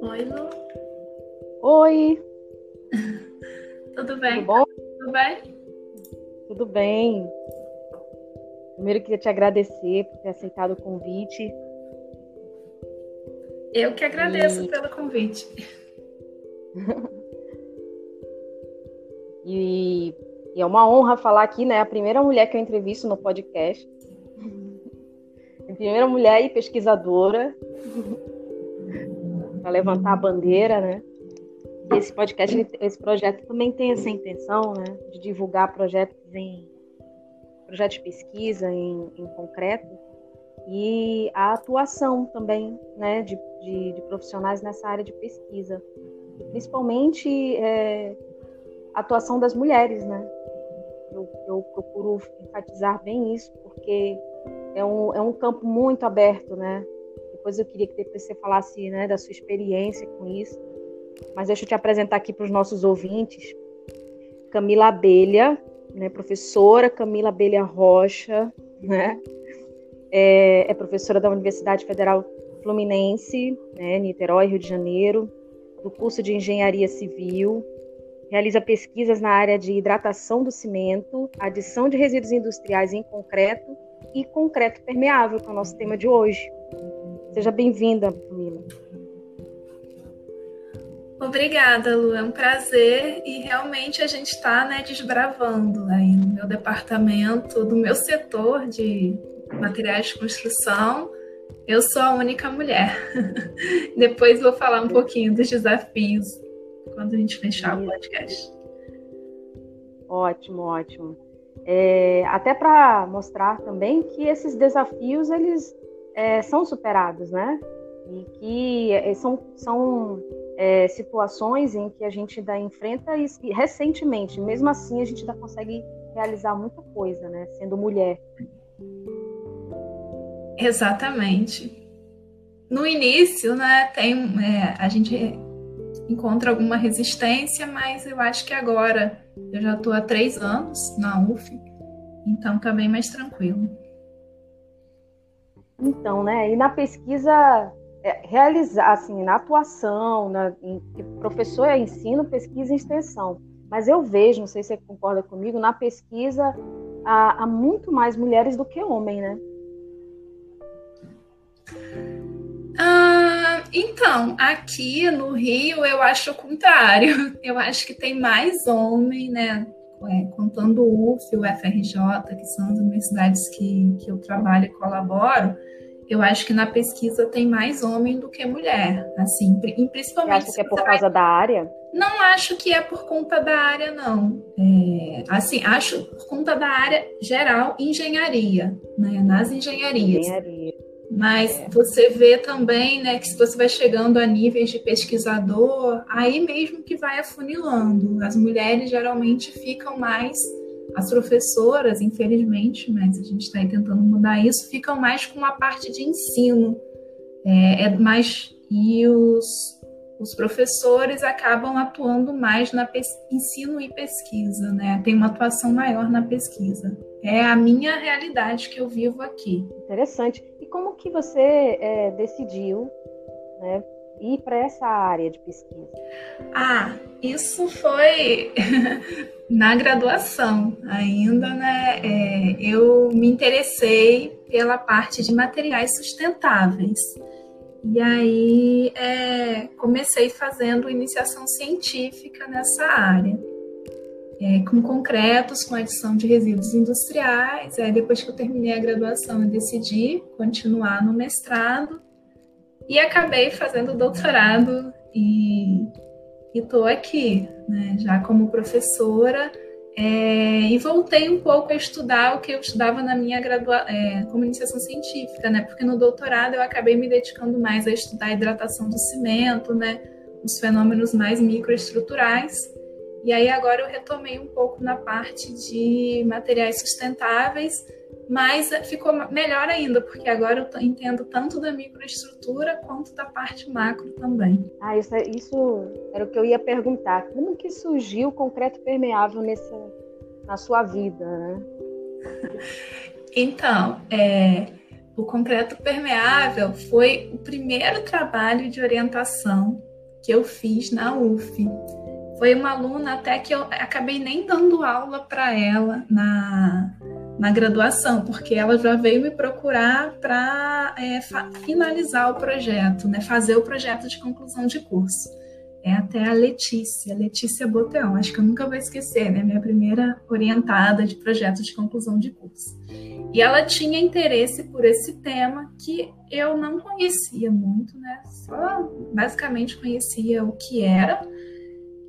Oi, Lu. Oi. Tudo bem? Tudo bom? Tudo bem? Tudo bem. Primeiro queria te agradecer por ter aceitado o convite. Eu que agradeço e... pelo convite. e, e, é uma honra falar aqui, né? A primeira mulher que eu entrevisto no podcast. Primeira mulher e pesquisadora para levantar a bandeira, né? E esse podcast, esse projeto também tem essa intenção, né? De divulgar projetos em projetos de pesquisa em, em concreto e a atuação também, né? De, de, de profissionais nessa área de pesquisa, principalmente é, a atuação das mulheres, né? Eu, eu procuro enfatizar bem isso porque é um, é um campo muito aberto, né? Depois eu queria que você falasse né, da sua experiência com isso. Mas deixa eu te apresentar aqui para os nossos ouvintes. Camila Abelha, né, professora Camila Abelha Rocha, né? É, é, professora da Universidade Federal Fluminense, né, Niterói, Rio de Janeiro, do curso de Engenharia Civil. Realiza pesquisas na área de hidratação do cimento, adição de resíduos industriais em concreto e concreto permeável, que é o nosso tema de hoje. Seja bem-vinda, Camila. Obrigada, Lu. É um prazer e realmente a gente está né, desbravando aí no meu departamento, do meu setor de materiais de construção. Eu sou a única mulher. Depois vou falar um pouquinho dos desafios quando a gente fechar o podcast. Ótimo, ótimo. É, até para mostrar também que esses desafios eles é, são superados, né? E que é, são, são é, situações em que a gente ainda enfrenta e, e, recentemente, mesmo assim, a gente ainda consegue realizar muita coisa, né? Sendo mulher. Exatamente. No início, né, tem, é, a gente encontra alguma resistência, mas eu acho que agora eu já estou há três anos na UF, então está bem mais tranquilo. Então, né? E na pesquisa é, realizar, assim, na atuação, na, em, professor é ensino, pesquisa e extensão. Mas eu vejo, não sei se você concorda comigo, na pesquisa há, há muito mais mulheres do que homens, né? Ah, então, aqui no Rio eu acho o contrário. Eu acho que tem mais homem, né? É, contando o UF, o FRJ, que são as universidades que, que eu trabalho e colaboro, eu acho que na pesquisa tem mais homem do que mulher, assim, principalmente. Você acha que é por causa da área? Não acho que é por conta da área, não. É, assim, acho por conta da área geral, engenharia, né? Nas engenharias. Engenharia. Mas é. você vê também, né, que se você vai chegando a níveis de pesquisador, aí mesmo que vai afunilando. As mulheres geralmente ficam mais as professoras, infelizmente, mas a gente está tentando mudar isso, ficam mais com a parte de ensino. É, é mais e os, os professores acabam atuando mais na ensino e pesquisa, né? Tem uma atuação maior na pesquisa. É a minha realidade que eu vivo aqui. Interessante. Como que você é, decidiu, né, ir para essa área de pesquisa? Ah, isso foi na graduação ainda, né? É, eu me interessei pela parte de materiais sustentáveis. E aí é, comecei fazendo iniciação científica nessa área. É, com concretos, com adição de resíduos industriais. Depois que eu terminei a graduação, eu decidi continuar no mestrado e acabei fazendo doutorado e estou aqui, né, já como professora. É, e voltei um pouco a estudar o que eu estudava na minha gradua é, como iniciação científica, né? Porque no doutorado eu acabei me dedicando mais a estudar a hidratação do cimento, né? Os fenômenos mais microestruturais. E aí agora eu retomei um pouco na parte de materiais sustentáveis, mas ficou melhor ainda, porque agora eu entendo tanto da microestrutura quanto da parte macro também. Ah, isso, é, isso era o que eu ia perguntar. Como que surgiu o concreto permeável nessa, na sua vida, né? Então, é, o concreto permeável foi o primeiro trabalho de orientação que eu fiz na UF. Foi uma aluna até que eu acabei nem dando aula para ela na, na graduação, porque ela já veio me procurar para é, finalizar o projeto, né, fazer o projeto de conclusão de curso. É até a Letícia, Letícia Boteão, acho que eu nunca vou esquecer, né, minha primeira orientada de projeto de conclusão de curso. E ela tinha interesse por esse tema que eu não conhecia muito, né? Só basicamente conhecia o que era.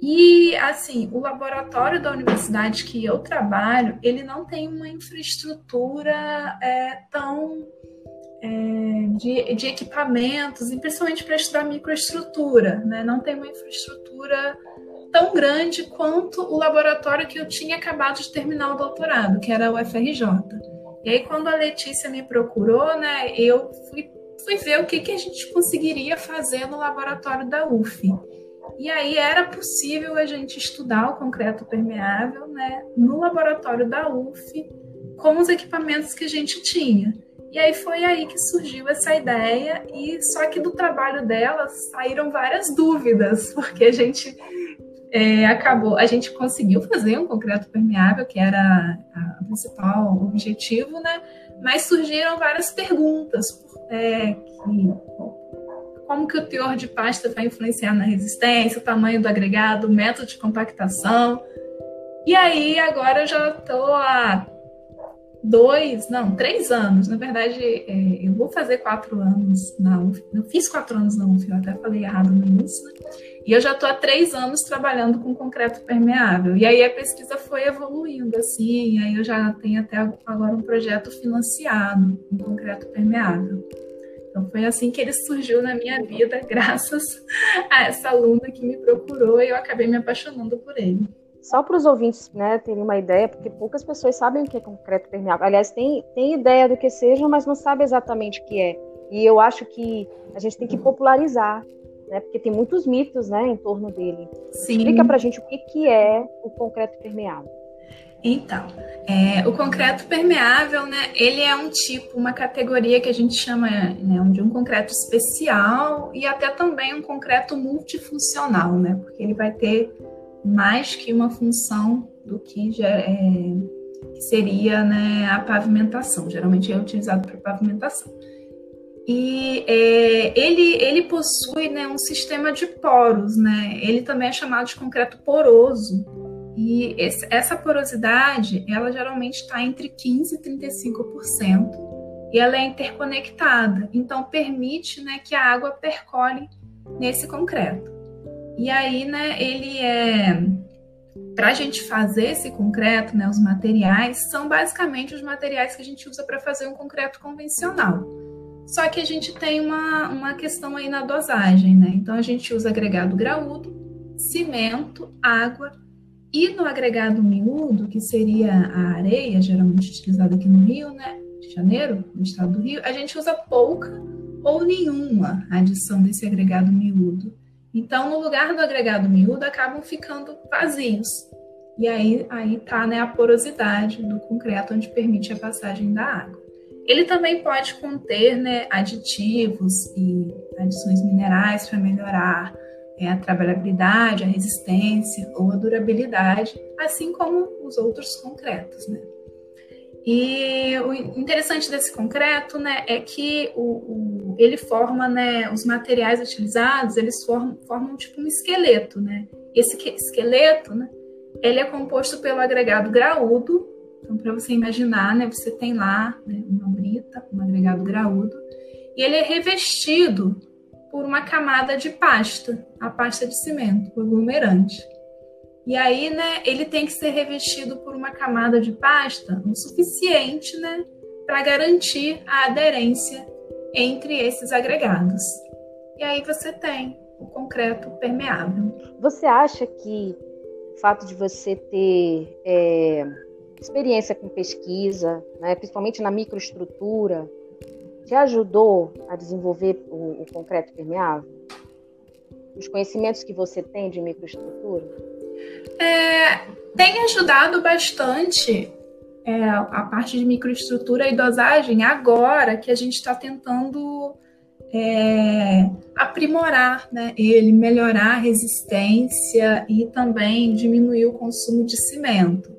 E assim, o laboratório da universidade que eu trabalho, ele não tem uma infraestrutura é, tão é, de, de, equipamentos, principalmente para estudar microestrutura, né? Não tem uma infraestrutura tão grande quanto o laboratório que eu tinha acabado de terminar o doutorado, que era o FRJ. E aí, quando a Letícia me procurou, né, eu fui, fui ver o que, que a gente conseguiria fazer no laboratório da UF. E aí era possível a gente estudar o concreto permeável né, no laboratório da UF com os equipamentos que a gente tinha. E aí foi aí que surgiu essa ideia, e só que do trabalho dela saíram várias dúvidas, porque a gente é, acabou, a gente conseguiu fazer um concreto permeável, que era o principal objetivo, né? Mas surgiram várias perguntas, é, que, como que o teor de pasta vai influenciar na resistência, o tamanho do agregado, o método de compactação. E aí agora eu já estou há dois, não, três anos. Na verdade, é, eu vou fazer quatro anos na UF. Eu fiz quatro anos na UF, eu até falei errado no início, né? E eu já estou há três anos trabalhando com concreto permeável. E aí a pesquisa foi evoluindo, assim, e aí eu já tenho até agora um projeto financiado em concreto permeável. Então foi assim que ele surgiu na minha vida, graças a essa aluna que me procurou e eu acabei me apaixonando por ele. Só para os ouvintes né, terem uma ideia, porque poucas pessoas sabem o que é concreto permeável. Aliás, tem, tem ideia do que seja, mas não sabe exatamente o que é. E eu acho que a gente tem que popularizar né? Porque tem muitos mitos, né, em torno dele. Sim. Explica para a gente o que, que é o concreto permeável. Então, é, o concreto permeável, né, ele é um tipo, uma categoria que a gente chama né, de um concreto especial e até também um concreto multifuncional, né, porque ele vai ter mais que uma função do que já é, que seria né, a pavimentação. Geralmente é utilizado para pavimentação. E é, ele, ele possui né, um sistema de poros, né? Ele também é chamado de concreto poroso. E esse, essa porosidade, ela geralmente está entre 15% e 35%. E ela é interconectada, então permite né, que a água percole nesse concreto. E aí, né, ele é. Para a gente fazer esse concreto, né, os materiais são basicamente os materiais que a gente usa para fazer um concreto convencional. Só que a gente tem uma, uma questão aí na dosagem, né? Então a gente usa agregado graúdo, cimento, água e no agregado miúdo, que seria a areia, geralmente utilizada aqui no Rio, né? De Janeiro, no estado do Rio, a gente usa pouca ou nenhuma adição desse agregado miúdo. Então, no lugar do agregado miúdo, acabam ficando vazios. E aí, aí tá né, a porosidade do concreto, onde permite a passagem da água. Ele também pode conter né, aditivos e adições minerais para melhorar é, a trabalhabilidade, a resistência ou a durabilidade, assim como os outros concretos. Né? E o interessante desse concreto né, é que o, o, ele forma né, os materiais utilizados, eles formam, formam tipo um esqueleto. Né? Esse esqueleto né, ele é composto pelo agregado graúdo, então, para você imaginar, né, você tem lá né, uma brita, um agregado graúdo, e ele é revestido por uma camada de pasta, a pasta de cimento, o aglomerante. E aí, né, ele tem que ser revestido por uma camada de pasta o suficiente, né, para garantir a aderência entre esses agregados. E aí você tem o concreto permeável. Você acha que o fato de você ter é experiência com pesquisa, né, principalmente na microestrutura, te ajudou a desenvolver o, o concreto permeável? Os conhecimentos que você tem de microestrutura? É, tem ajudado bastante é, a parte de microestrutura e dosagem agora que a gente está tentando é, aprimorar né, ele, melhorar a resistência e também diminuir o consumo de cimento.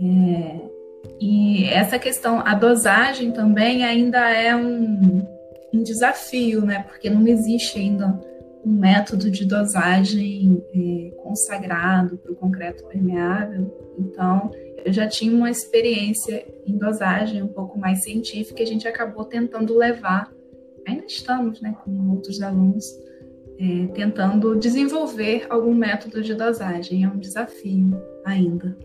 É, e essa questão, a dosagem também ainda é um, um desafio, né? Porque não existe ainda um método de dosagem é, consagrado para o concreto permeável. Então, eu já tinha uma experiência em dosagem um pouco mais científica e a gente acabou tentando levar, ainda estamos, né, com outros alunos, é, tentando desenvolver algum método de dosagem. É um desafio ainda.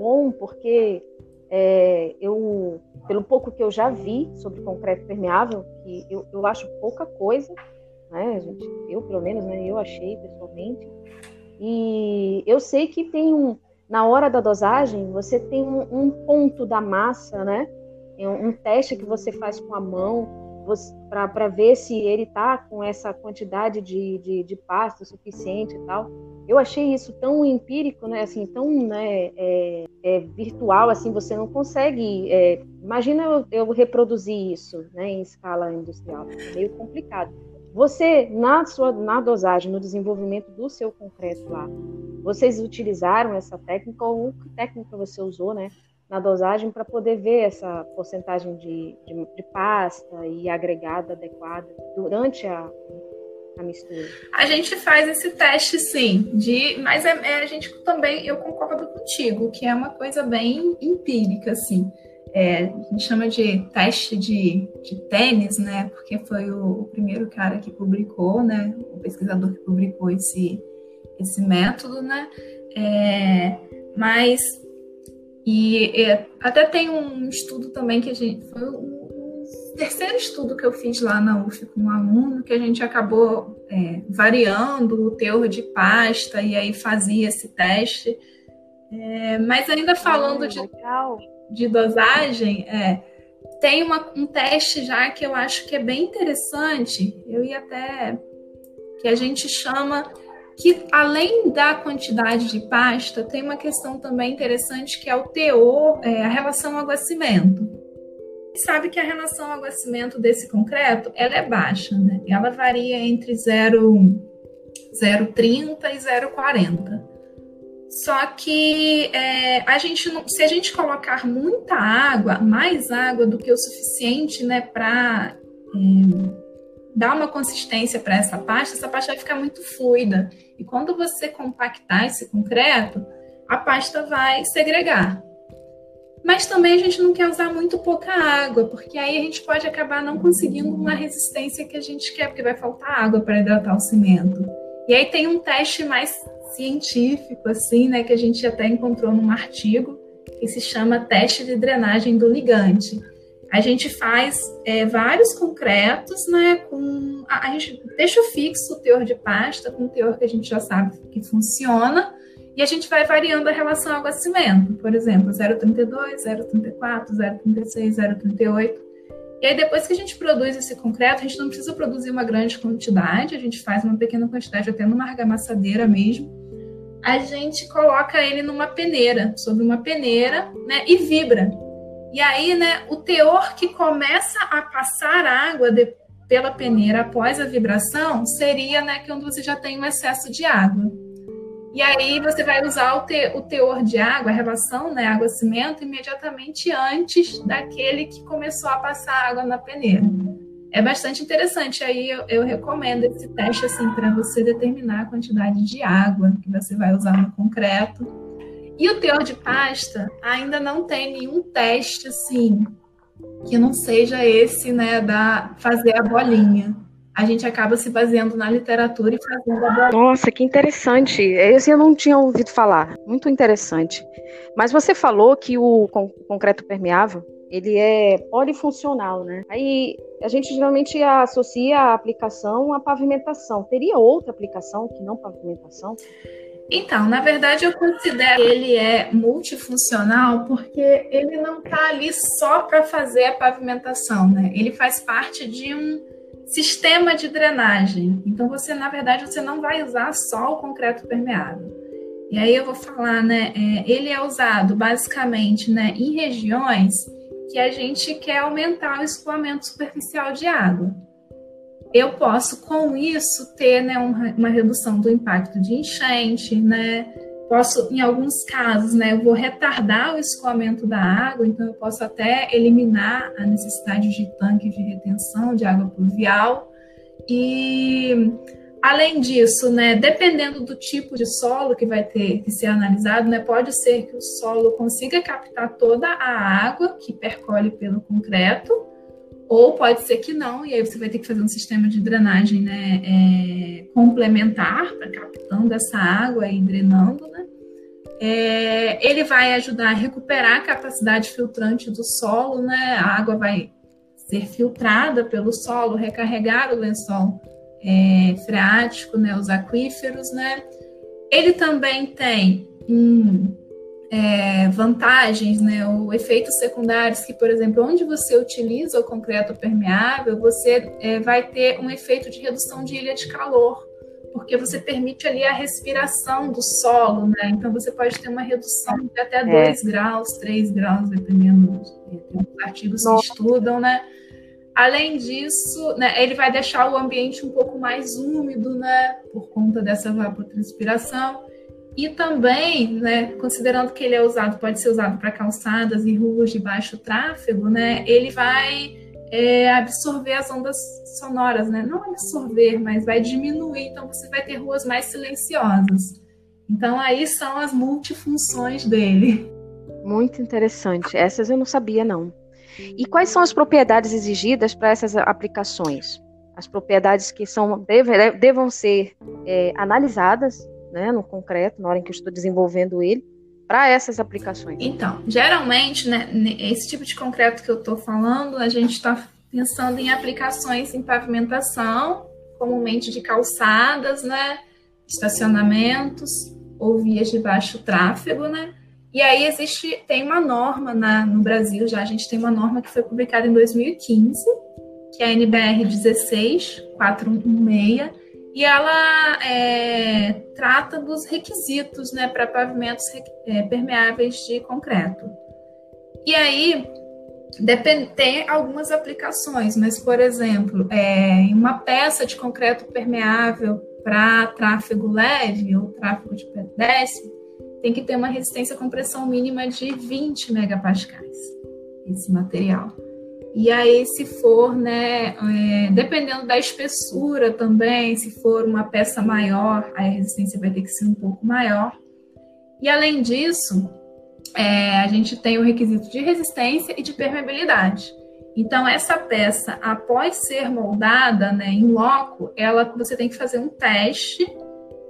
Bom, porque é, eu, pelo pouco que eu já vi sobre concreto permeável, que eu, eu acho pouca coisa, né, gente? Eu, pelo menos, né, eu achei pessoalmente. E eu sei que tem um, na hora da dosagem, você tem um, um ponto da massa, né? Um, um teste que você faz com a mão para ver se ele está com essa quantidade de, de, de pasta suficiente e tal. Eu achei isso tão empírico, né? Assim, tão né, é, é, virtual, assim, você não consegue. É, imagina eu, eu, reproduzir isso, né, em escala industrial, é meio complicado. Você na sua na dosagem, no desenvolvimento do seu concreto lá, vocês utilizaram essa técnica ou que técnica você usou, né? na dosagem para poder ver essa porcentagem de, de, de, pasta e agregada adequada durante a, a mistura. A gente faz esse teste sim, de, mas é, é, a gente também, eu concordo contigo, que é uma coisa bem empírica, assim. É, a gente chama de teste de, de tênis, né? Porque foi o, o primeiro cara que publicou, né? O pesquisador que publicou esse, esse método, né? É, mas e até tem um estudo também que a gente. Foi o, terceiro estudo que eu fiz lá na UF com um aluno, que a gente acabou é, variando o teor de pasta e aí fazia esse teste. É, mas ainda falando de, de dosagem, é, tem uma, um teste já que eu acho que é bem interessante. Eu ia até. que a gente chama que além da quantidade de pasta, tem uma questão também interessante que é o teor, é, a relação água-cimento. Sabe que a relação água-cimento desse concreto ela é baixa, né? Ela varia entre 0,30 e 0,40. Só que é, a gente não, se a gente colocar muita água, mais água do que o suficiente, né, para é, dar uma consistência para essa pasta, essa pasta vai ficar muito fluida. E quando você compactar esse concreto, a pasta vai segregar. Mas também a gente não quer usar muito pouca água, porque aí a gente pode acabar não conseguindo uma resistência que a gente quer, porque vai faltar água para hidratar o cimento. E aí tem um teste mais científico, assim, né, que a gente até encontrou num artigo, que se chama teste de drenagem do ligante a gente faz é, vários concretos, né? Com a, a, gente deixa fixo o teor de pasta com o teor que a gente já sabe que funciona e a gente vai variando a relação água-cimento, por exemplo, 0,32, 0,34, 0,36, 0,38. E aí, depois que a gente produz esse concreto, a gente não precisa produzir uma grande quantidade, a gente faz uma pequena quantidade até numa argamassadeira mesmo. A gente coloca ele numa peneira, sobre uma peneira, né, e vibra. E aí, né, o teor que começa a passar água de, pela peneira após a vibração seria, né, que onde você já tem um excesso de água. E aí você vai usar o, te, o teor de água, a relação, né, água-cimento, imediatamente antes daquele que começou a passar água na peneira. É bastante interessante. Aí eu, eu recomendo esse teste assim para você determinar a quantidade de água que você vai usar no concreto e o teor de pasta ainda não tem nenhum teste assim que não seja esse, né, da fazer a bolinha. A gente acaba se baseando na literatura e fazendo a. Nossa, que interessante. Esse eu não tinha ouvido falar. Muito interessante. Mas você falou que o concreto permeável, ele é polifuncional, né? Aí a gente geralmente associa a aplicação à pavimentação. Teria outra aplicação que não pavimentação? Então, na verdade, eu considero que ele é multifuncional porque ele não está ali só para fazer a pavimentação, né? Ele faz parte de um sistema de drenagem. Então, você, na verdade, você não vai usar só o concreto permeável. E aí eu vou falar, né? É, ele é usado basicamente né, em regiões que a gente quer aumentar o escoamento superficial de água. Eu posso, com isso, ter né, uma, uma redução do impacto de enchente, né? Posso, em alguns casos, né, eu vou retardar o escoamento da água, então eu posso até eliminar a necessidade de tanque de retenção de água pluvial. E Além disso, né, dependendo do tipo de solo que vai ter que ser analisado, né, pode ser que o solo consiga captar toda a água que percolhe pelo concreto, ou pode ser que não, e aí você vai ter que fazer um sistema de drenagem né, é, complementar para captando essa água e drenando. Né? É, ele vai ajudar a recuperar a capacidade filtrante do solo, né? a água vai ser filtrada pelo solo, recarregar o lençol é, freático, né, os aquíferos, né? Ele também tem hum, é, vantagens, né, ou efeitos secundários que, por exemplo, onde você utiliza o concreto permeável, você é, vai ter um efeito de redução de ilha de calor, porque você permite ali a respiração do solo, né? Então você pode ter uma redução de até 2 é. graus, 3 graus, dependendo, tem artigos Nossa. que estudam, né? Além disso, né, ele vai deixar o ambiente um pouco mais úmido, né, por conta dessa evapotranspiração. E também, né, considerando que ele é usado, pode ser usado para calçadas e ruas de baixo tráfego, né, ele vai é, absorver as ondas sonoras, né? Não absorver, mas vai diminuir. Então você vai ter ruas mais silenciosas. Então aí são as multifunções dele. Muito interessante. Essas eu não sabia não. E quais são as propriedades exigidas para essas aplicações? As propriedades que são, deve, devam ser é, analisadas né, no concreto, na hora em que eu estou desenvolvendo ele, para essas aplicações? Então, geralmente, né, esse tipo de concreto que eu estou falando, a gente está pensando em aplicações em pavimentação, comumente de calçadas, né, estacionamentos ou vias de baixo tráfego, né? E aí existe, tem uma norma na, no Brasil já, a gente tem uma norma que foi publicada em 2015, que é a NBR 16416, e ela é, trata dos requisitos né, para pavimentos é, permeáveis de concreto. E aí depend, tem algumas aplicações, mas, por exemplo, é, uma peça de concreto permeável para tráfego leve ou tráfego de pedestre, tem que ter uma resistência com pressão mínima de 20 megapascais, esse material. E aí, se for, né, é, dependendo da espessura também, se for uma peça maior, a resistência vai ter que ser um pouco maior. E além disso, é, a gente tem o requisito de resistência e de permeabilidade. Então, essa peça, após ser moldada né, em loco, ela, você tem que fazer um teste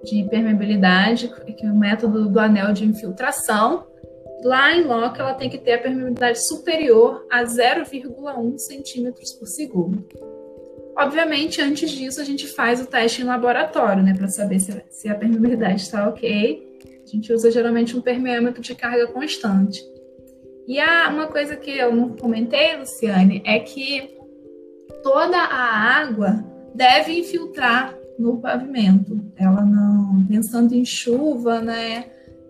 de permeabilidade, que é o método do anel de infiltração. Lá em loco, ela tem que ter a permeabilidade superior a 0,1 centímetros por segundo. Obviamente, antes disso, a gente faz o teste em laboratório, né, para saber se, se a permeabilidade está ok. A gente usa geralmente um permeâmetro de carga constante. E há uma coisa que eu não comentei, Luciane, é que toda a água deve infiltrar no pavimento. Ela não, pensando em chuva, né?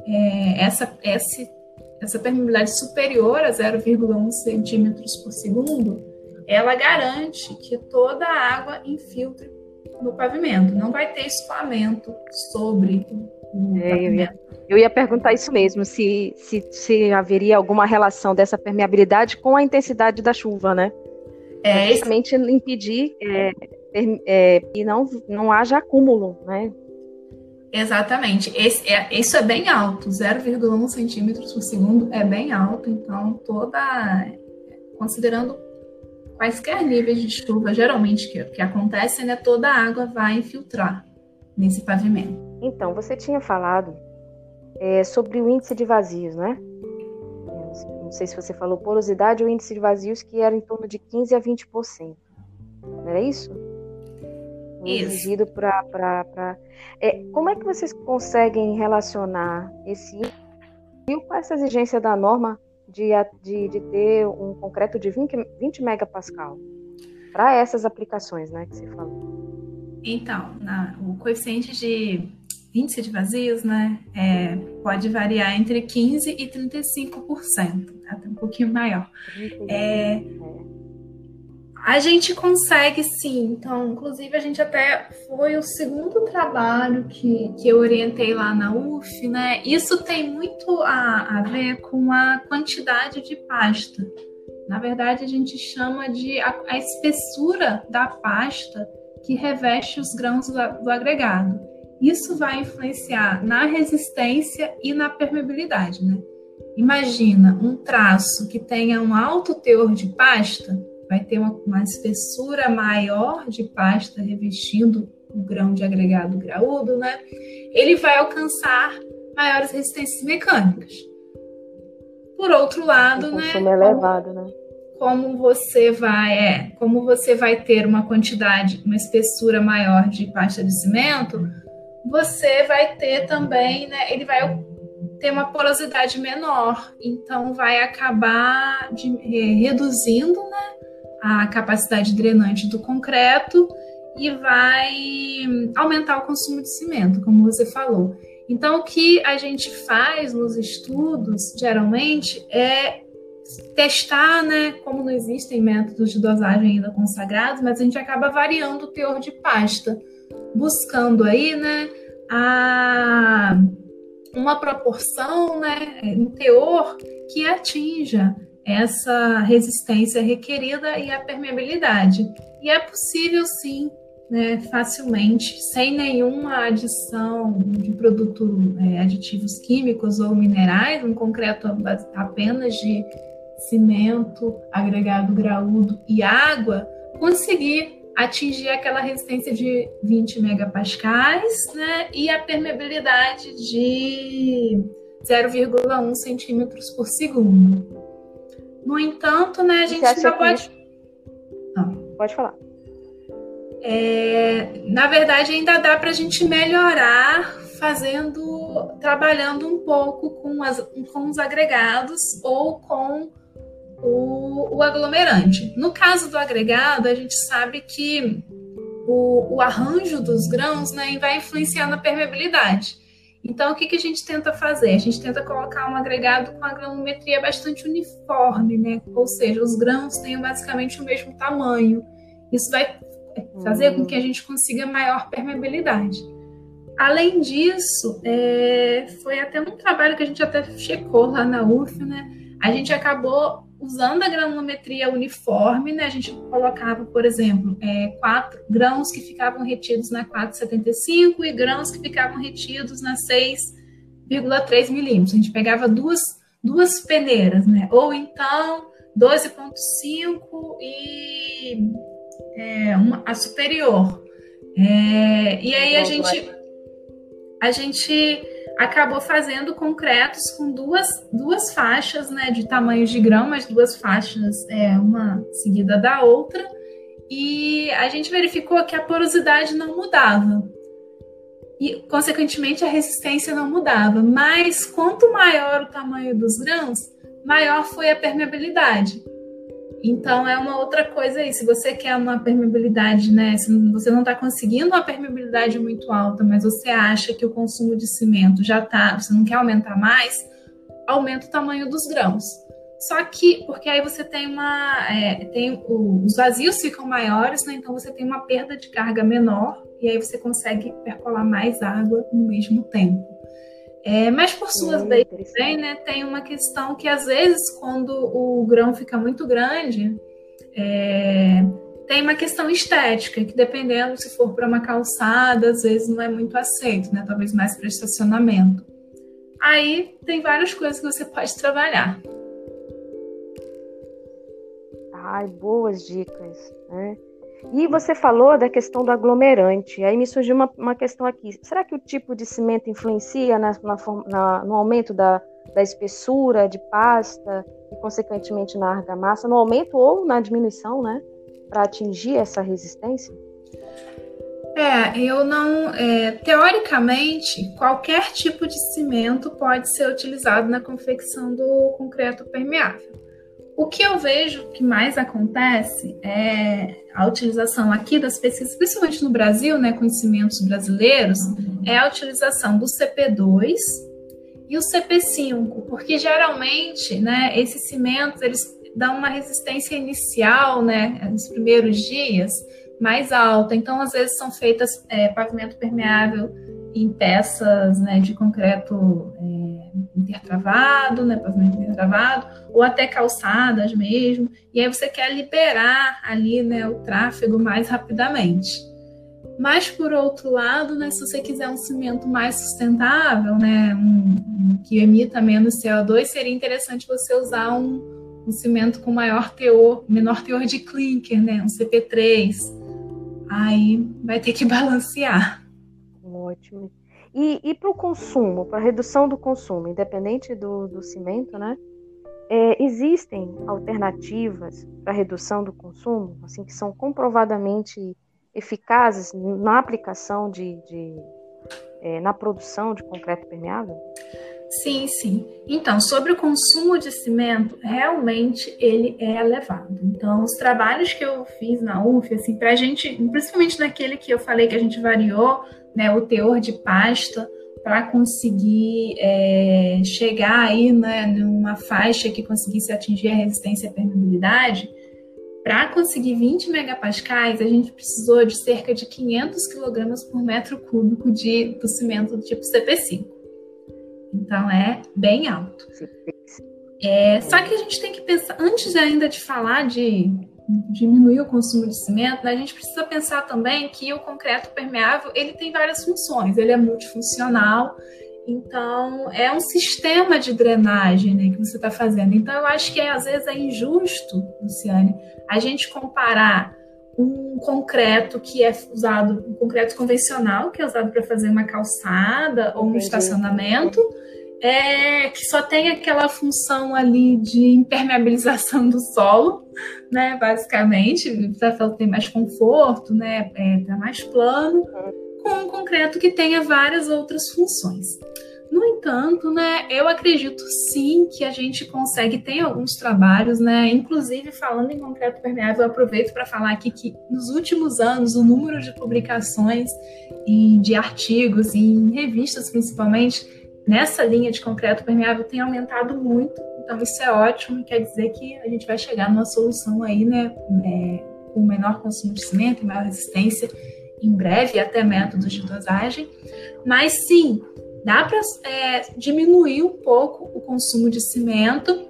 É, essa, essa, essa permeabilidade superior a 0,1 centímetros por segundo, ela garante que toda a água infiltre no pavimento. Não vai ter escoamento sobre o é, pavimento. Eu ia, eu ia, perguntar isso mesmo, se, se, se haveria alguma relação dessa permeabilidade com a intensidade da chuva, né? É, justamente impedir é, é, e não, não haja acúmulo, né? Exatamente. Esse, é, isso é bem alto, 0,1 centímetros por segundo é bem alto, então toda. Considerando quaisquer níveis de chuva, geralmente que, que acontecem, né, toda a água vai infiltrar nesse pavimento. Então, você tinha falado é, sobre o índice de vazios, né? Não sei se você falou porosidade ou índice de vazios, que era em torno de 15 a 20%. Não era isso? Exigido para. É, como é que vocês conseguem relacionar esse com essa exigência da norma de, de, de ter um concreto de 20, 20 megapascal para essas aplicações né, que você falou? Então, na, o coeficiente de índice de vazios, né, é, pode variar entre 15% e 35%, até um pouquinho maior. É, a gente consegue sim, então, inclusive a gente até foi o segundo trabalho que, que eu orientei lá na UF, né? Isso tem muito a, a ver com a quantidade de pasta. Na verdade, a gente chama de a, a espessura da pasta que reveste os grãos do, do agregado. Isso vai influenciar na resistência e na permeabilidade, né? Imagina um traço que tenha um alto teor de pasta, vai ter uma, uma espessura maior de pasta revestindo o grão de agregado graúdo, né? Ele vai alcançar maiores resistências mecânicas. Por outro lado, o né? É elevado, né? Como você vai, é, como você vai ter uma quantidade, uma espessura maior de pasta de cimento, você vai ter também, né? Ele vai ter uma porosidade menor, então vai acabar de, reduzindo, né? A capacidade drenante do concreto e vai aumentar o consumo de cimento, como você falou. Então, o que a gente faz nos estudos, geralmente, é testar, né? Como não existem métodos de dosagem ainda consagrados, mas a gente acaba variando o teor de pasta, buscando aí, né? A, uma proporção, né? Um teor que atinja essa resistência requerida e a permeabilidade. E é possível sim, né, facilmente, sem nenhuma adição de produto, é, aditivos químicos ou minerais, um concreto apenas de cimento, agregado graúdo e água, conseguir atingir aquela resistência de 20 megapascais né, e a permeabilidade de 0,1 centímetros por segundo. No entanto, né, a gente não pode. Não. Pode falar. É, na verdade, ainda dá para a gente melhorar fazendo, trabalhando um pouco com, as, com os agregados ou com o, o, aglomerante. No caso do agregado, a gente sabe que o, o arranjo dos grãos né, vai influenciar na permeabilidade. Então, o que, que a gente tenta fazer? A gente tenta colocar um agregado com a granulometria bastante uniforme, né? Ou seja, os grãos tenham basicamente o mesmo tamanho. Isso vai fazer com que a gente consiga maior permeabilidade. Além disso, é, foi até um trabalho que a gente até checou lá na UF, né? A gente acabou usando a granulometria uniforme, né, a gente colocava, por exemplo, é, quatro grãos que ficavam retidos na 4,75 e grãos que ficavam retidos na 6,3 milímetros. A gente pegava duas, duas peneiras, né? Ou então 12,5 e é, uma, a superior. É, e aí a gente, a gente acabou fazendo concretos com duas, duas faixas né, de tamanhos de grão, mas duas faixas, é, uma seguida da outra, e a gente verificou que a porosidade não mudava. E, consequentemente, a resistência não mudava. Mas quanto maior o tamanho dos grãos, maior foi a permeabilidade. Então é uma outra coisa aí. Se você quer uma permeabilidade, né? Se você não está conseguindo uma permeabilidade muito alta, mas você acha que o consumo de cimento já está, você não quer aumentar mais, aumenta o tamanho dos grãos. Só que, porque aí você tem uma. É, tem, os vazios ficam maiores, né? Então você tem uma perda de carga menor, e aí você consegue percolar mais água no mesmo tempo. É, mas por sua vez também, né, tem uma questão que às vezes quando o grão fica muito grande, é, tem uma questão estética, que dependendo se for para uma calçada, às vezes não é muito aceito, né? Talvez mais para estacionamento. Aí tem várias coisas que você pode trabalhar. Ai, boas dicas, né? E você falou da questão do aglomerante. Aí me surgiu uma, uma questão aqui. Será que o tipo de cimento influencia na, na, no aumento da, da espessura de pasta e, consequentemente, na argamassa, no aumento ou na diminuição, né? Para atingir essa resistência? É, eu não. É, teoricamente, qualquer tipo de cimento pode ser utilizado na confecção do concreto permeável. O que eu vejo que mais acontece é a utilização aqui das pesquisas, principalmente no Brasil, né, conhecimentos brasileiros, é a utilização do CP2 e o CP5, porque geralmente, né, esses cimentos eles dão uma resistência inicial, né, nos primeiros dias, mais alta. Então, às vezes são feitas é, pavimento permeável em peças né, de concreto é, intertravado, né, pavimento intertravado, ou até calçadas mesmo. E aí você quer liberar ali né, o tráfego mais rapidamente. Mas, por outro lado, né, se você quiser um cimento mais sustentável, né, um, que emita menos CO2, seria interessante você usar um, um, cimento com maior teor, menor teor de clinker, né, um CP3. Aí vai ter que balancear. Ótimo. E, e para o consumo, para a redução do consumo, independente do, do cimento, né? É, existem alternativas para redução do consumo, assim, que são comprovadamente eficazes na aplicação de, de é, na produção de concreto permeável? Sim, sim. Então, sobre o consumo de cimento, realmente ele é elevado. Então, os trabalhos que eu fiz na UF, assim, para a gente, principalmente naquele que eu falei que a gente variou, né, o teor de pasta para conseguir é, chegar aí, né, numa faixa que conseguisse atingir a resistência e a permeabilidade, para conseguir 20 megapascais, a gente precisou de cerca de 500 quilogramas por metro cúbico de, do cimento do tipo CP5. Então é bem alto. É, só que a gente tem que pensar, antes ainda de falar de diminuir o consumo de cimento, né, a gente precisa pensar também que o concreto permeável ele tem várias funções, ele é multifuncional, então, é um sistema de drenagem né, que você está fazendo. Então, eu acho que às vezes é injusto, Luciane, a gente comparar um concreto que é usado, um concreto convencional, que é usado para fazer uma calçada ou um Entendi. estacionamento, é, que só tem aquela função ali de impermeabilização do solo, né, basicamente, para ter mais conforto, né, é, tá mais plano, com um concreto que tenha várias outras funções. No entanto, né, eu acredito sim que a gente consegue, tem alguns trabalhos, né, inclusive falando em concreto permeável, eu aproveito para falar aqui que nos últimos anos o número de publicações e de artigos em revistas principalmente nessa linha de concreto permeável tem aumentado muito, então isso é ótimo, quer dizer que a gente vai chegar numa solução aí, né, é, com menor consumo de cimento e maior resistência em breve, até métodos de dosagem, mas sim, dá para é, diminuir um pouco o consumo de cimento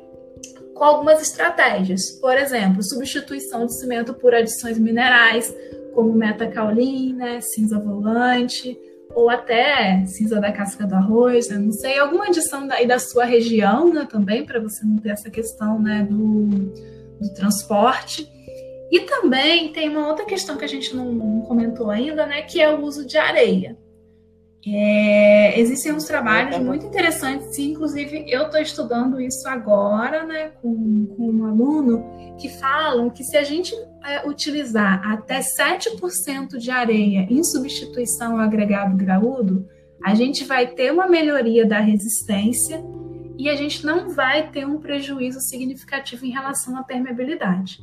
com algumas estratégias. Por exemplo, substituição de cimento por adições minerais, como metacaulina, né, cinza volante, ou até cinza da casca do arroz, né? não sei, alguma adição daí da sua região né, também, para você não ter essa questão né, do, do transporte. E também tem uma outra questão que a gente não, não comentou ainda, né, que é o uso de areia. É, existem uns trabalhos muito interessantes, inclusive eu estou estudando isso agora né, com, com um aluno, que falam que se a gente é, utilizar até 7% de areia em substituição ao agregado graúdo, a gente vai ter uma melhoria da resistência e a gente não vai ter um prejuízo significativo em relação à permeabilidade.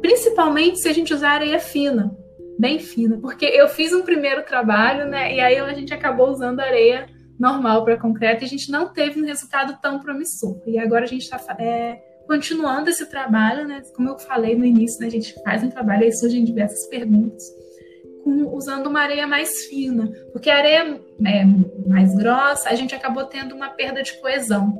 Principalmente se a gente usar areia fina, bem fina, porque eu fiz um primeiro trabalho, né? E aí a gente acabou usando areia normal para concreto e a gente não teve um resultado tão promissor. E agora a gente está é, continuando esse trabalho, né? Como eu falei no início, né? a gente faz um trabalho e surgem diversas perguntas. Usando uma areia mais fina, porque a areia é, mais grossa, a gente acabou tendo uma perda de coesão.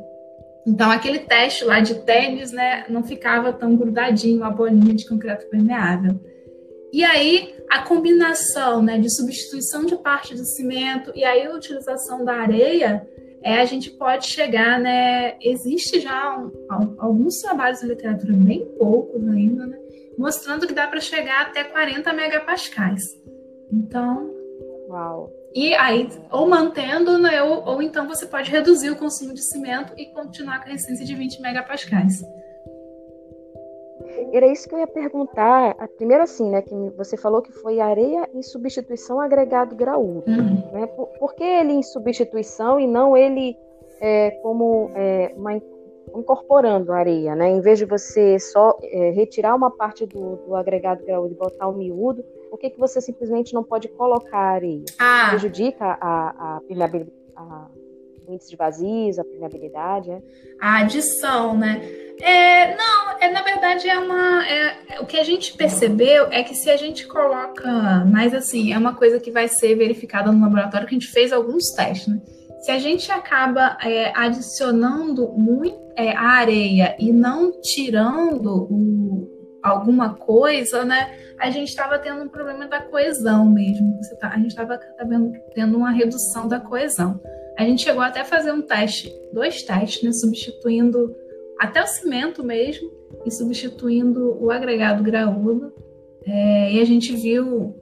Então, aquele teste lá de tênis, né, não ficava tão grudadinho a bolinha de concreto permeável. E aí, a combinação né, de substituição de parte do cimento e aí a utilização da areia, é, a gente pode chegar, né? Existe já um, alguns trabalhos de literatura, bem poucos ainda, né, mostrando que dá para chegar até 40 megapascais. Então. Uau! E aí, ou mantendo, né, ou, ou então você pode reduzir o consumo de cimento e continuar com a resistência de 20 megapascais. Era isso que eu ia perguntar. Primeiro, assim, né, que você falou que foi areia em substituição agregado graúdo. Uhum. Né? Por, por, que ele em substituição e não ele é, como é, uma, incorporando areia, né? Em vez de você só é, retirar uma parte do, do agregado graúdo e botar o miúdo, por que, que você simplesmente não pode colocar areia? Ah. Prejudica a, a permeabilidade, o índice de vazios, a permeabilidade, é? A adição, né? É, não, é, na verdade é uma. É, é, o que a gente percebeu é que se a gente coloca, mas assim, é uma coisa que vai ser verificada no laboratório, que a gente fez alguns testes, né? Se a gente acaba é, adicionando muito é, a areia e não tirando o, alguma coisa, né? A gente estava tendo um problema da coesão mesmo. Tá, a gente estava tendo uma redução da coesão. A gente chegou até a fazer um teste, dois testes, né? Substituindo até o cimento mesmo e substituindo o agregado graúdo. É, e a gente viu.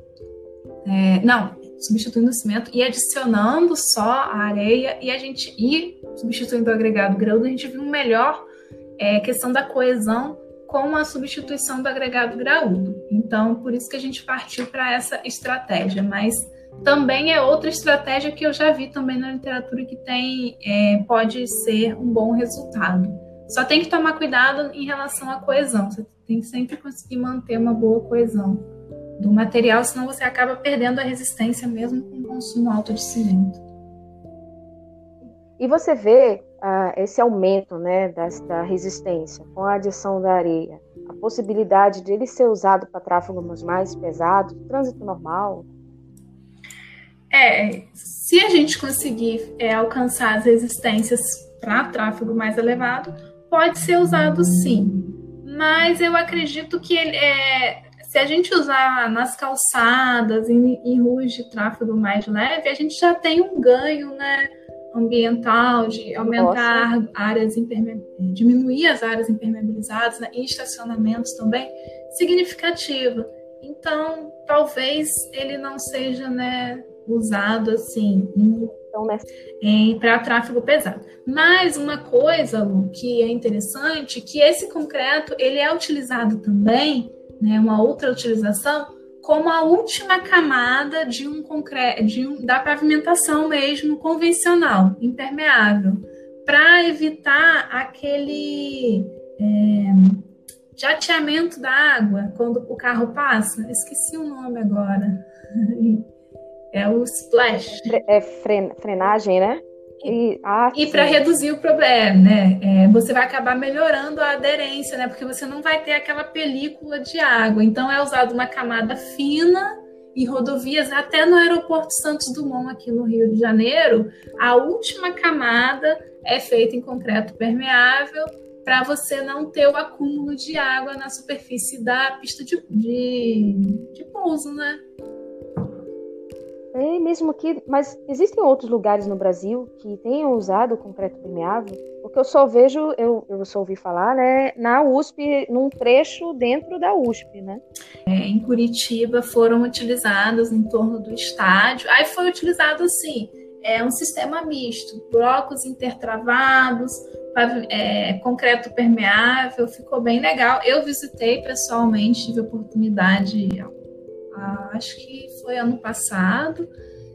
É, não, substituindo o cimento e adicionando só a areia e a gente ir substituindo o agregado graúdo, a gente viu melhor é, questão da coesão com a substituição do agregado graúdo. Então, por isso que a gente partiu para essa estratégia. Mas também é outra estratégia que eu já vi também na literatura que tem é, pode ser um bom resultado. Só tem que tomar cuidado em relação à coesão. Você tem que sempre conseguir manter uma boa coesão do material, senão você acaba perdendo a resistência mesmo com o consumo alto de cimento. E você vê uh, esse aumento né, da, da, resistência com a adição da areia, a possibilidade de ele ser usado para tráfegos mais pesados, trânsito normal? É, se a gente conseguir é, alcançar as resistências para tráfego mais elevado, pode ser usado sim. Mas eu acredito que ele, é, se a gente usar nas calçadas, em, em ruas de tráfego mais leve, a gente já tem um ganho né, ambiental de aumentar Nossa. áreas impermeabilizadas, diminuir as áreas impermeabilizadas né, em estacionamentos também, significativa. Então, talvez ele não seja né, usado assim então, né? para tráfego pesado. Mas uma coisa, Lu, que é interessante, que esse concreto ele é utilizado também né, uma outra utilização, como a última camada de um concreto, de um, da pavimentação mesmo convencional, impermeável, para evitar aquele é, jateamento da água quando o carro passa. Esqueci o nome agora. É o splash. É frenagem, né? E, ah, e para reduzir o problema, né? É, você vai acabar melhorando a aderência, né? Porque você não vai ter aquela película de água. Então é usado uma camada fina em rodovias, até no aeroporto Santos Dumont, aqui no Rio de Janeiro, a última camada é feita em concreto permeável para você não ter o acúmulo de água na superfície da pista de, de, de pouso, né? É mesmo aqui, mas existem outros lugares no Brasil que tenham usado concreto permeável? Porque eu só vejo, eu, eu só ouvi falar, né, na USP, num trecho dentro da USP, né? É, em Curitiba foram utilizados em torno do estádio. Aí foi utilizado assim, é um sistema misto, blocos intertravados, é, concreto permeável, ficou bem legal. Eu visitei pessoalmente, tive oportunidade acho que foi ano passado.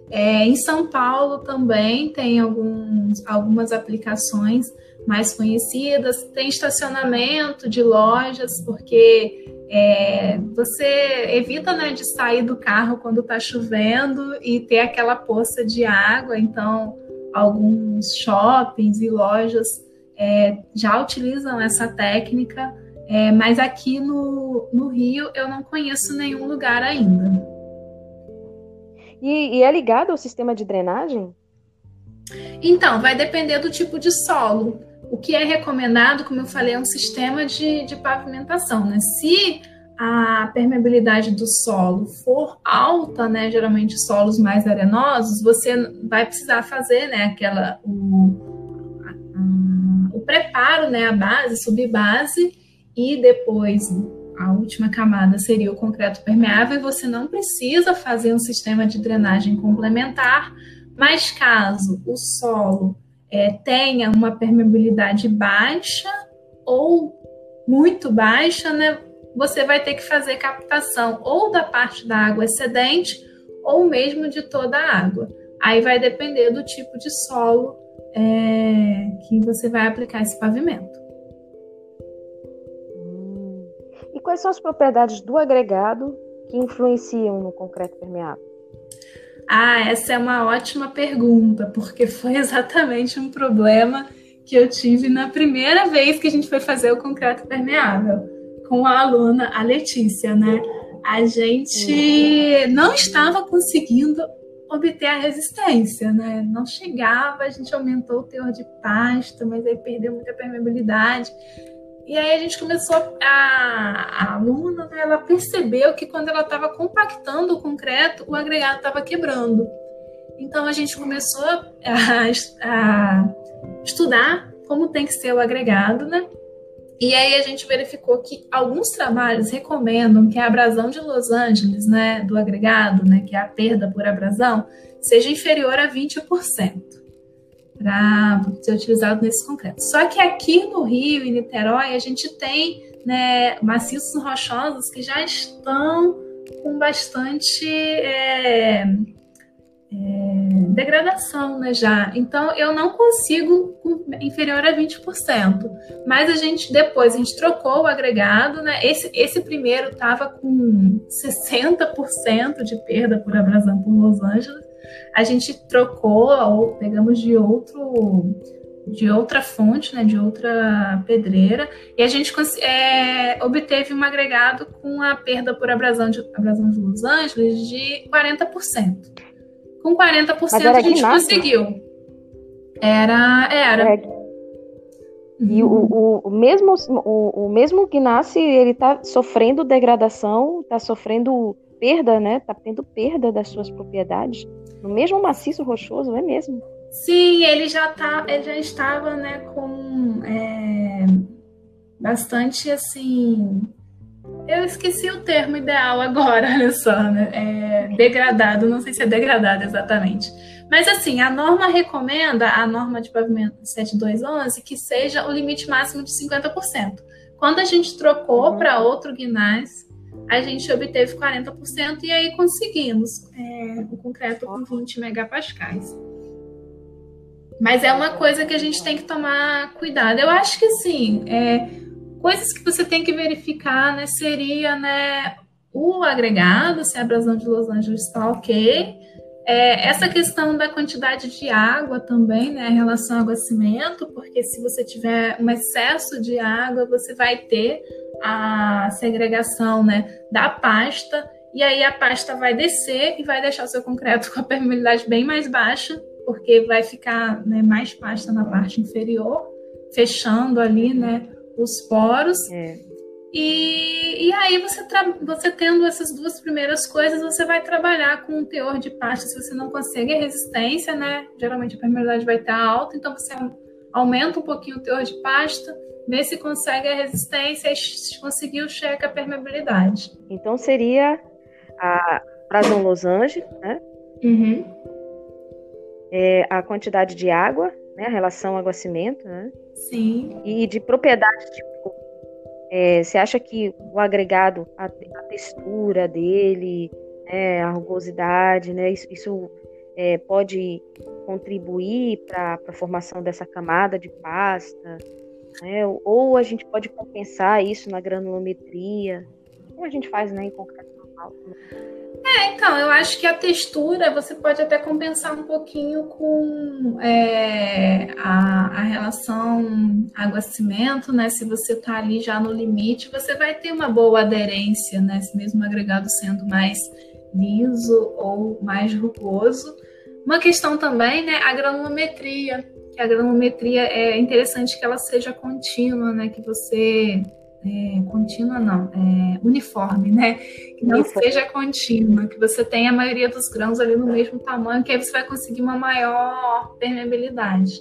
É, em São Paulo também tem alguns, algumas aplicações mais conhecidas, tem estacionamento de lojas, porque é, você evita né, de sair do carro quando está chovendo e ter aquela poça de água, então alguns shoppings e lojas é, já utilizam essa técnica é, mas aqui no, no Rio eu não conheço nenhum lugar ainda. E, e, é ligado ao sistema de drenagem? Então, vai depender do tipo de solo. O que é recomendado, como eu falei, é um sistema de, de pavimentação. Né? Se a permeabilidade do solo for alta, né, geralmente solos mais arenosos, você vai precisar fazer né, aquela, o, a, a, o preparo, né, a base, subbase, e depois a última camada seria o concreto permeável, você não precisa fazer um sistema de drenagem complementar, mas caso o solo é, tenha uma permeabilidade baixa ou muito baixa, né, você vai ter que fazer captação ou da parte da água excedente ou mesmo de toda a água. Aí vai depender do tipo de solo é, que você vai aplicar esse pavimento. Quais são as propriedades do agregado que influenciam no concreto permeável? Ah, essa é uma ótima pergunta, porque foi exatamente um problema que eu tive na primeira vez que a gente foi fazer o concreto permeável com a aluna, a Letícia, né? A gente não estava conseguindo obter a resistência, né? Não chegava, a gente aumentou o teor de pasta, mas aí perdeu muita permeabilidade. E aí a gente começou a, a aluna, né, ela percebeu que quando ela estava compactando o concreto, o agregado estava quebrando. Então a gente começou a, a, estudar como tem que ser o agregado, né? E aí a gente verificou que alguns trabalhos recomendam que a abrasão de Los Angeles, né, do agregado, né, que é a perda por abrasão, seja inferior a 20% para ser utilizado nesse concreto. Só que aqui no Rio e Niterói a gente tem né, maciços rochosos que já estão com bastante é, é, degradação, né, já. Então eu não consigo inferior a 20%. Mas a gente depois a gente trocou o agregado, né? Esse, esse primeiro estava com 60% de perda por abrasão por Los Angeles a gente trocou ou pegamos de outro de outra fonte, né, de outra pedreira, e a gente é, obteve um agregado com a perda por abrasão de, abrasão de Los Angeles de 40%. Com 40% a gente conseguiu. Era, era. É. E o, o, o, mesmo, o, o mesmo Gnassi, ele está sofrendo degradação, está sofrendo perda, né? Está tendo perda das suas propriedades. No mesmo maciço rochoso, é mesmo? Sim, ele já, tá, ele já estava né, com é, bastante assim. Eu esqueci o termo ideal agora, olha só, né? É, degradado, não sei se é degradado exatamente. Mas assim, a norma recomenda, a norma de pavimento 7211, que seja o limite máximo de 50%. Quando a gente trocou uhum. para outro ginásio, a gente obteve 40% e aí conseguimos é, o concreto com 20 megapascais. Mas é uma coisa que a gente tem que tomar cuidado. Eu acho que sim, é, coisas que você tem que verificar, né, seria, né, o agregado, se a abrasão de Los Angeles está ok, é, essa questão da quantidade de água também, né, em relação ao água-cimento, porque se você tiver um excesso de água, você vai ter a segregação né, da pasta, e aí a pasta vai descer e vai deixar o seu concreto com a permeabilidade bem mais baixa, porque vai ficar né, mais pasta na parte inferior, fechando ali né, os poros. É. E, e aí você, você tendo essas duas primeiras coisas, você vai trabalhar com um teor de pasta. Se você não consegue a resistência, né? Geralmente a permeabilidade vai estar alta, então você aumenta um pouquinho o teor de pasta vê se consegue a resistência e se conseguiu, checa a permeabilidade. Então seria a Brasão Los Angeles, né? Uhum. É, a quantidade de água, né? A relação água-cimento, né? Sim. E de propriedade, tipo, é, você acha que o agregado, a, a textura dele, né, a rugosidade, né? Isso, isso é, pode contribuir para a formação dessa camada de pasta, né? Ou a gente pode compensar isso na granulometria, como a gente faz né, em concreto. É, então, eu acho que a textura você pode até compensar um pouquinho com é, a, a, relação água-cimento, né? Se você está ali já no limite, você vai ter uma boa aderência, né? Se mesmo agregado sendo mais liso ou mais rugoso. Uma questão também, né? A granulometria que a granulometria é interessante que ela seja contínua, né? Que você é, contínua não, é, uniforme, né? Que não Isso. seja contínua, que você tenha a maioria dos grãos ali no mesmo tamanho, que aí você vai conseguir uma maior permeabilidade.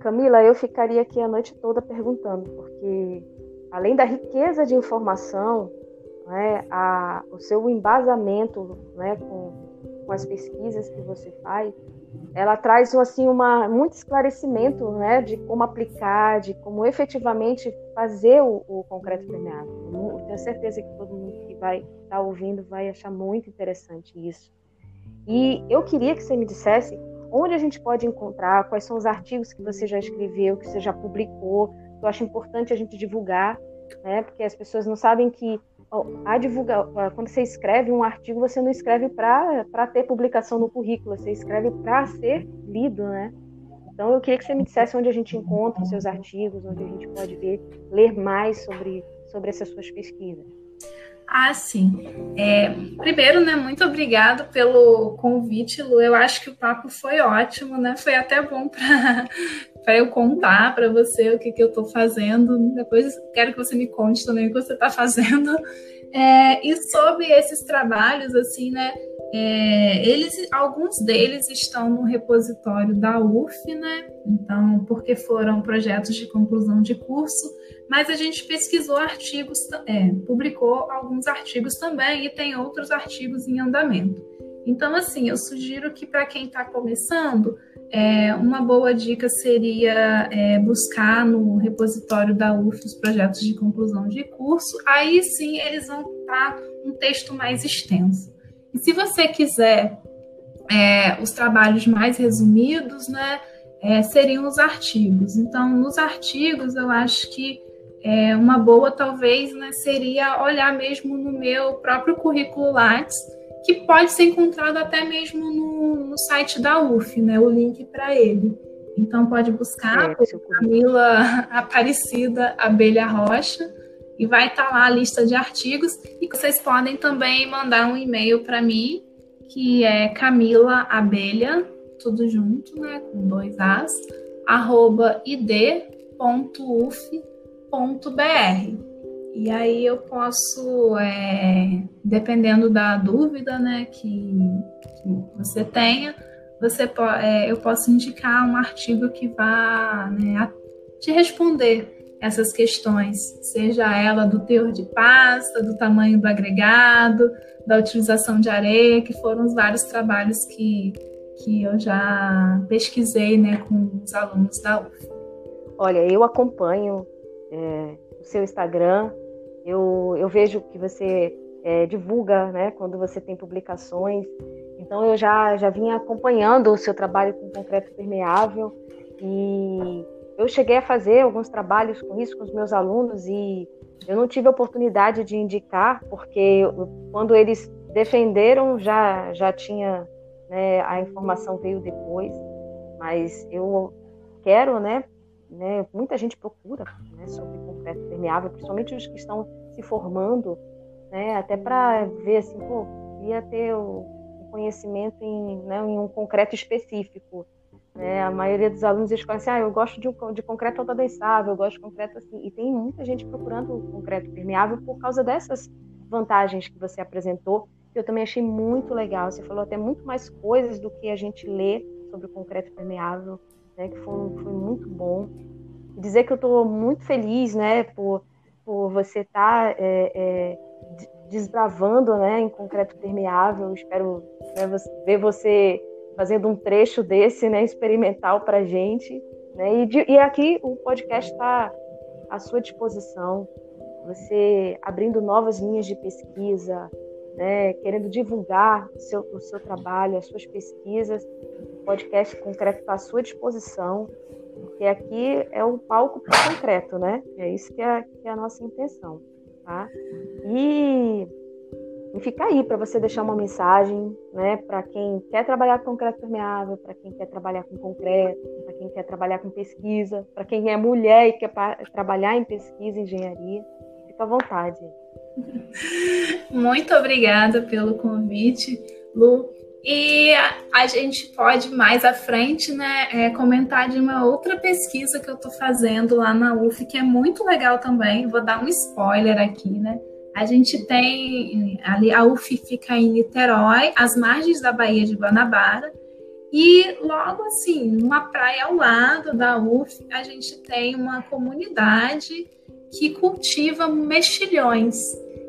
Camila, eu ficaria aqui a noite toda perguntando, porque além da riqueza de informação, né, a, o seu embasamento né, com, com as pesquisas que você faz, ela traz assim uma muito esclarecimento né, de como aplicar, de como efetivamente fazer o, o concreto permeável. Eu tenho certeza que todo mundo que vai estar tá ouvindo vai achar muito interessante isso. E eu queria que você me dissesse onde a gente pode encontrar, quais são os artigos que você já escreveu, que você já publicou. Eu acho importante a gente divulgar, né? Porque as pessoas não sabem que a divulgar, quando você escreve um artigo, você não escreve para ter publicação no currículo, você escreve para ser lido, né? Então eu queria que você me dissesse onde a gente encontra os seus artigos, onde a gente pode ver, ler mais sobre, sobre essas suas pesquisas. Ah, sim. É, primeiro, né, muito obrigado pelo convite, Lu. Eu acho que o papo foi ótimo, né? Foi até bom para eu contar para você o que, que eu estou fazendo. Depois quero que você me conte também o que você está fazendo. É, e sobre esses trabalhos, assim, né? É, eles, alguns deles estão no repositório da UF, né? Então, porque foram projetos de conclusão de curso, mas a gente pesquisou artigos, é, publicou alguns artigos também e tem outros artigos em andamento. Então, assim, eu sugiro que para quem está começando, é, uma boa dica seria é, buscar no repositório da UF os projetos de conclusão de curso. Aí sim eles vão estar um texto mais extenso. E se você quiser é, os trabalhos mais resumidos, né, é, seriam os artigos. Então, nos artigos, eu acho que é, uma boa, talvez, né, seria olhar mesmo no meu próprio currículo Lattes, que pode ser encontrado até mesmo no, no site da UF, né, o link para ele. Então, pode buscar é, Camila Aparecida Abelha Rocha, e vai estar tá lá a lista de artigos e vocês podem também mandar um e-mail para mim que é Camila Abelha, tudo junto, né, com dois as, arroba id.uf.br. E aí eu posso, é, dependendo da dúvida, né, que, que você tenha, você é, eu posso indicar um artigo que vá né, te responder essas questões, seja ela do teor de pasta, do tamanho do agregado, da utilização de areia, que foram os vários trabalhos que, que eu já pesquisei né, com os alunos da UF. Olha, eu acompanho é, o seu Instagram, eu, eu vejo que você é, divulga né, quando você tem publicações, então eu já, já vinha acompanhando o seu trabalho com concreto permeável. E eu cheguei a fazer alguns trabalhos com isso com os meus alunos e eu não tive a oportunidade de indicar, porque quando eles defenderam já, já tinha, né, a informação veio depois, mas eu quero, né, né muita gente procura né, sobre concreto permeável, principalmente os que estão se formando, né, até para ver assim, pô, queria ter o conhecimento em, né, em um concreto específico. Né? A maioria dos alunos eles assim, ah, eu gosto de, de concreto autoadensável, eu gosto de concreto assim. E tem muita gente procurando concreto permeável por causa dessas vantagens que você apresentou, que eu também achei muito legal. Você falou até muito mais coisas do que a gente lê sobre o concreto permeável, né? que foi, foi muito bom. E dizer que eu estou muito feliz né, por, por você estar tá, é, é, desbravando né, em concreto permeável. Espero né, ver você fazendo um trecho desse, né, experimental para gente. Né? E, de, e aqui o podcast está à sua disposição. Você abrindo novas linhas de pesquisa, né, querendo divulgar o seu, o seu trabalho, as suas pesquisas, o podcast concreto está à sua disposição, porque aqui é um palco para concreto, né? É isso que é, que é a nossa intenção, tá? E e fica aí para você deixar uma mensagem, né, para quem quer trabalhar com concreto permeável, para quem quer trabalhar com concreto, para quem quer trabalhar com pesquisa, para quem é mulher e quer trabalhar em pesquisa engenharia. Fica à vontade. Muito obrigada pelo convite, Lu. E a, gente pode mais à frente, né, é, comentar de uma outra pesquisa que eu estou fazendo lá na UF, que é muito legal também. Vou dar um spoiler aqui, né? A gente tem ali a UF fica em Niterói, às margens da Baía de Guanabara, e logo assim, numa praia ao lado da UF, a gente tem uma comunidade que cultiva mexilhões.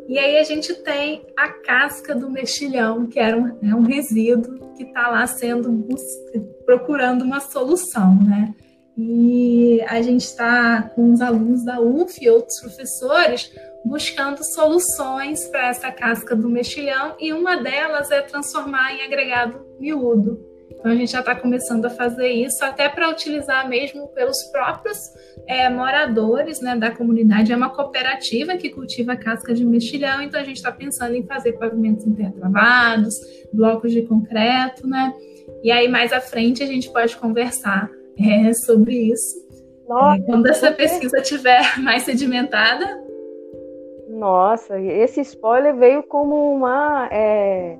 E aí a gente tem a casca do mexilhão, que era um, é um resíduo que está lá sendo procurando uma solução, né? E a gente está com os alunos da UF e outros professores buscando soluções para essa casca do mexilhão e uma delas é transformar em agregado miúdo. Então a gente já está começando a fazer isso, até para utilizar mesmo pelos próprios é, moradores né, da comunidade. É uma cooperativa que cultiva casca de mexilhão, então a gente está pensando em fazer pavimentos intertravados, blocos de concreto, né? E aí mais à frente a gente pode conversar é, sobre isso. Nossa, é, quando essa pesquisa tiver mais sedimentada. Nossa, esse spoiler veio como uma. É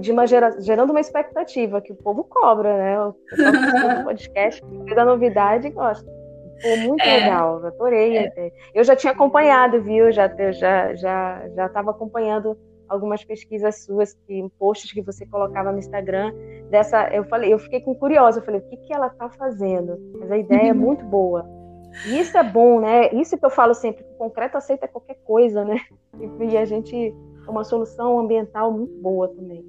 de uma gera, gerando uma expectativa que o povo cobra, né? O podcast da novidade gosta. Foi muito é. legal, adorei. É. Eu já tinha acompanhado, viu? Já já já já estava acompanhando algumas pesquisas suas, que, posts que você colocava no Instagram. Dessa, eu falei, eu fiquei com curiosa, eu falei, o que que ela está fazendo? Mas a ideia é muito boa. E isso é bom, né? Isso que eu falo sempre, que o concreto aceita qualquer coisa, né? E a gente é uma solução ambiental muito boa também.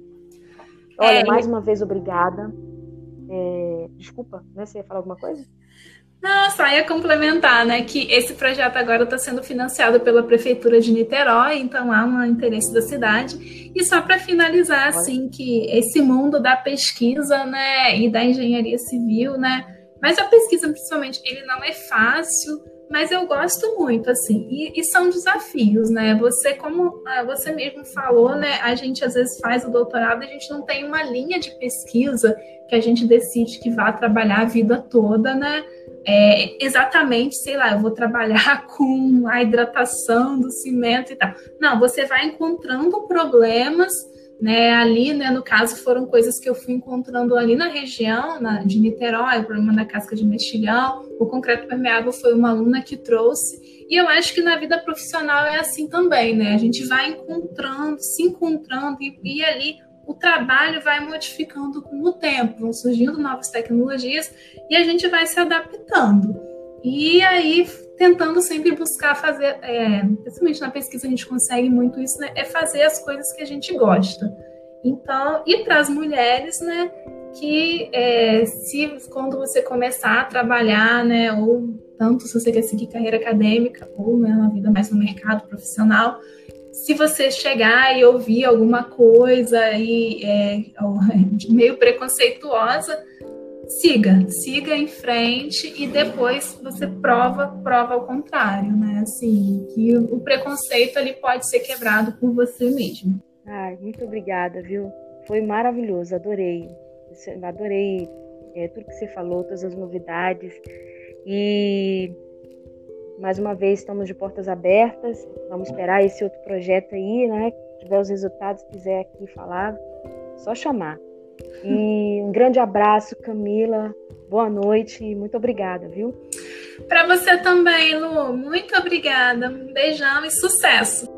Olha, é, mais uma vez, obrigada. É, desculpa, né? Você ia falar alguma coisa? Não, só ia complementar, né, que esse projeto agora está sendo financiado pela Prefeitura de Niterói, então há um interesse da cidade. E só para finalizar, assim, que esse mundo da pesquisa, né, e da engenharia civil, né, mas a pesquisa, principalmente, ele não é fácil, mas eu gosto muito, assim, e, e, são desafios, né? Você, como ah, você mesmo falou, né? A gente às vezes faz o doutorado e a gente não tem uma linha de pesquisa que a gente decide que vá trabalhar a vida toda, né? É, exatamente, sei lá, eu vou trabalhar com a hidratação do cimento e tal. Não, você vai encontrando problemas né, ali, né, no caso, foram coisas que eu fui encontrando ali na região na, de Niterói, o problema da casca de mexilhão, o concreto permeável foi uma aluna que trouxe, e eu acho que na vida profissional é assim também, né, a gente vai encontrando, se encontrando, e, e ali o trabalho vai modificando com o tempo, vão surgindo novas tecnologias, e a gente vai se adaptando. E aí tentando sempre buscar fazer, é, principalmente na pesquisa a gente consegue muito isso, né? É fazer as coisas que a gente gosta. Então, e para as mulheres, né? Que é, se quando você começar a trabalhar, né? Ou tanto se você quer seguir carreira acadêmica ou né, uma vida mais no mercado profissional, se você chegar e ouvir alguma coisa e é, meio preconceituosa, siga, siga em frente e depois você prova, prova ao contrário, né? Assim, que o preconceito ali pode ser quebrado por você mesmo. Ai, muito obrigada, viu? Foi maravilhoso, adorei. Adorei é, tudo que você falou, todas as novidades. E mais uma vez estamos de portas abertas. Vamos esperar esse outro projeto aí, né? Se tiver os resultados, quiser aqui falar, só chamar. E um grande abraço, Camila. Boa noite e muito obrigada, viu? Para você também, Lu. Muito obrigada. Um beijão e sucesso.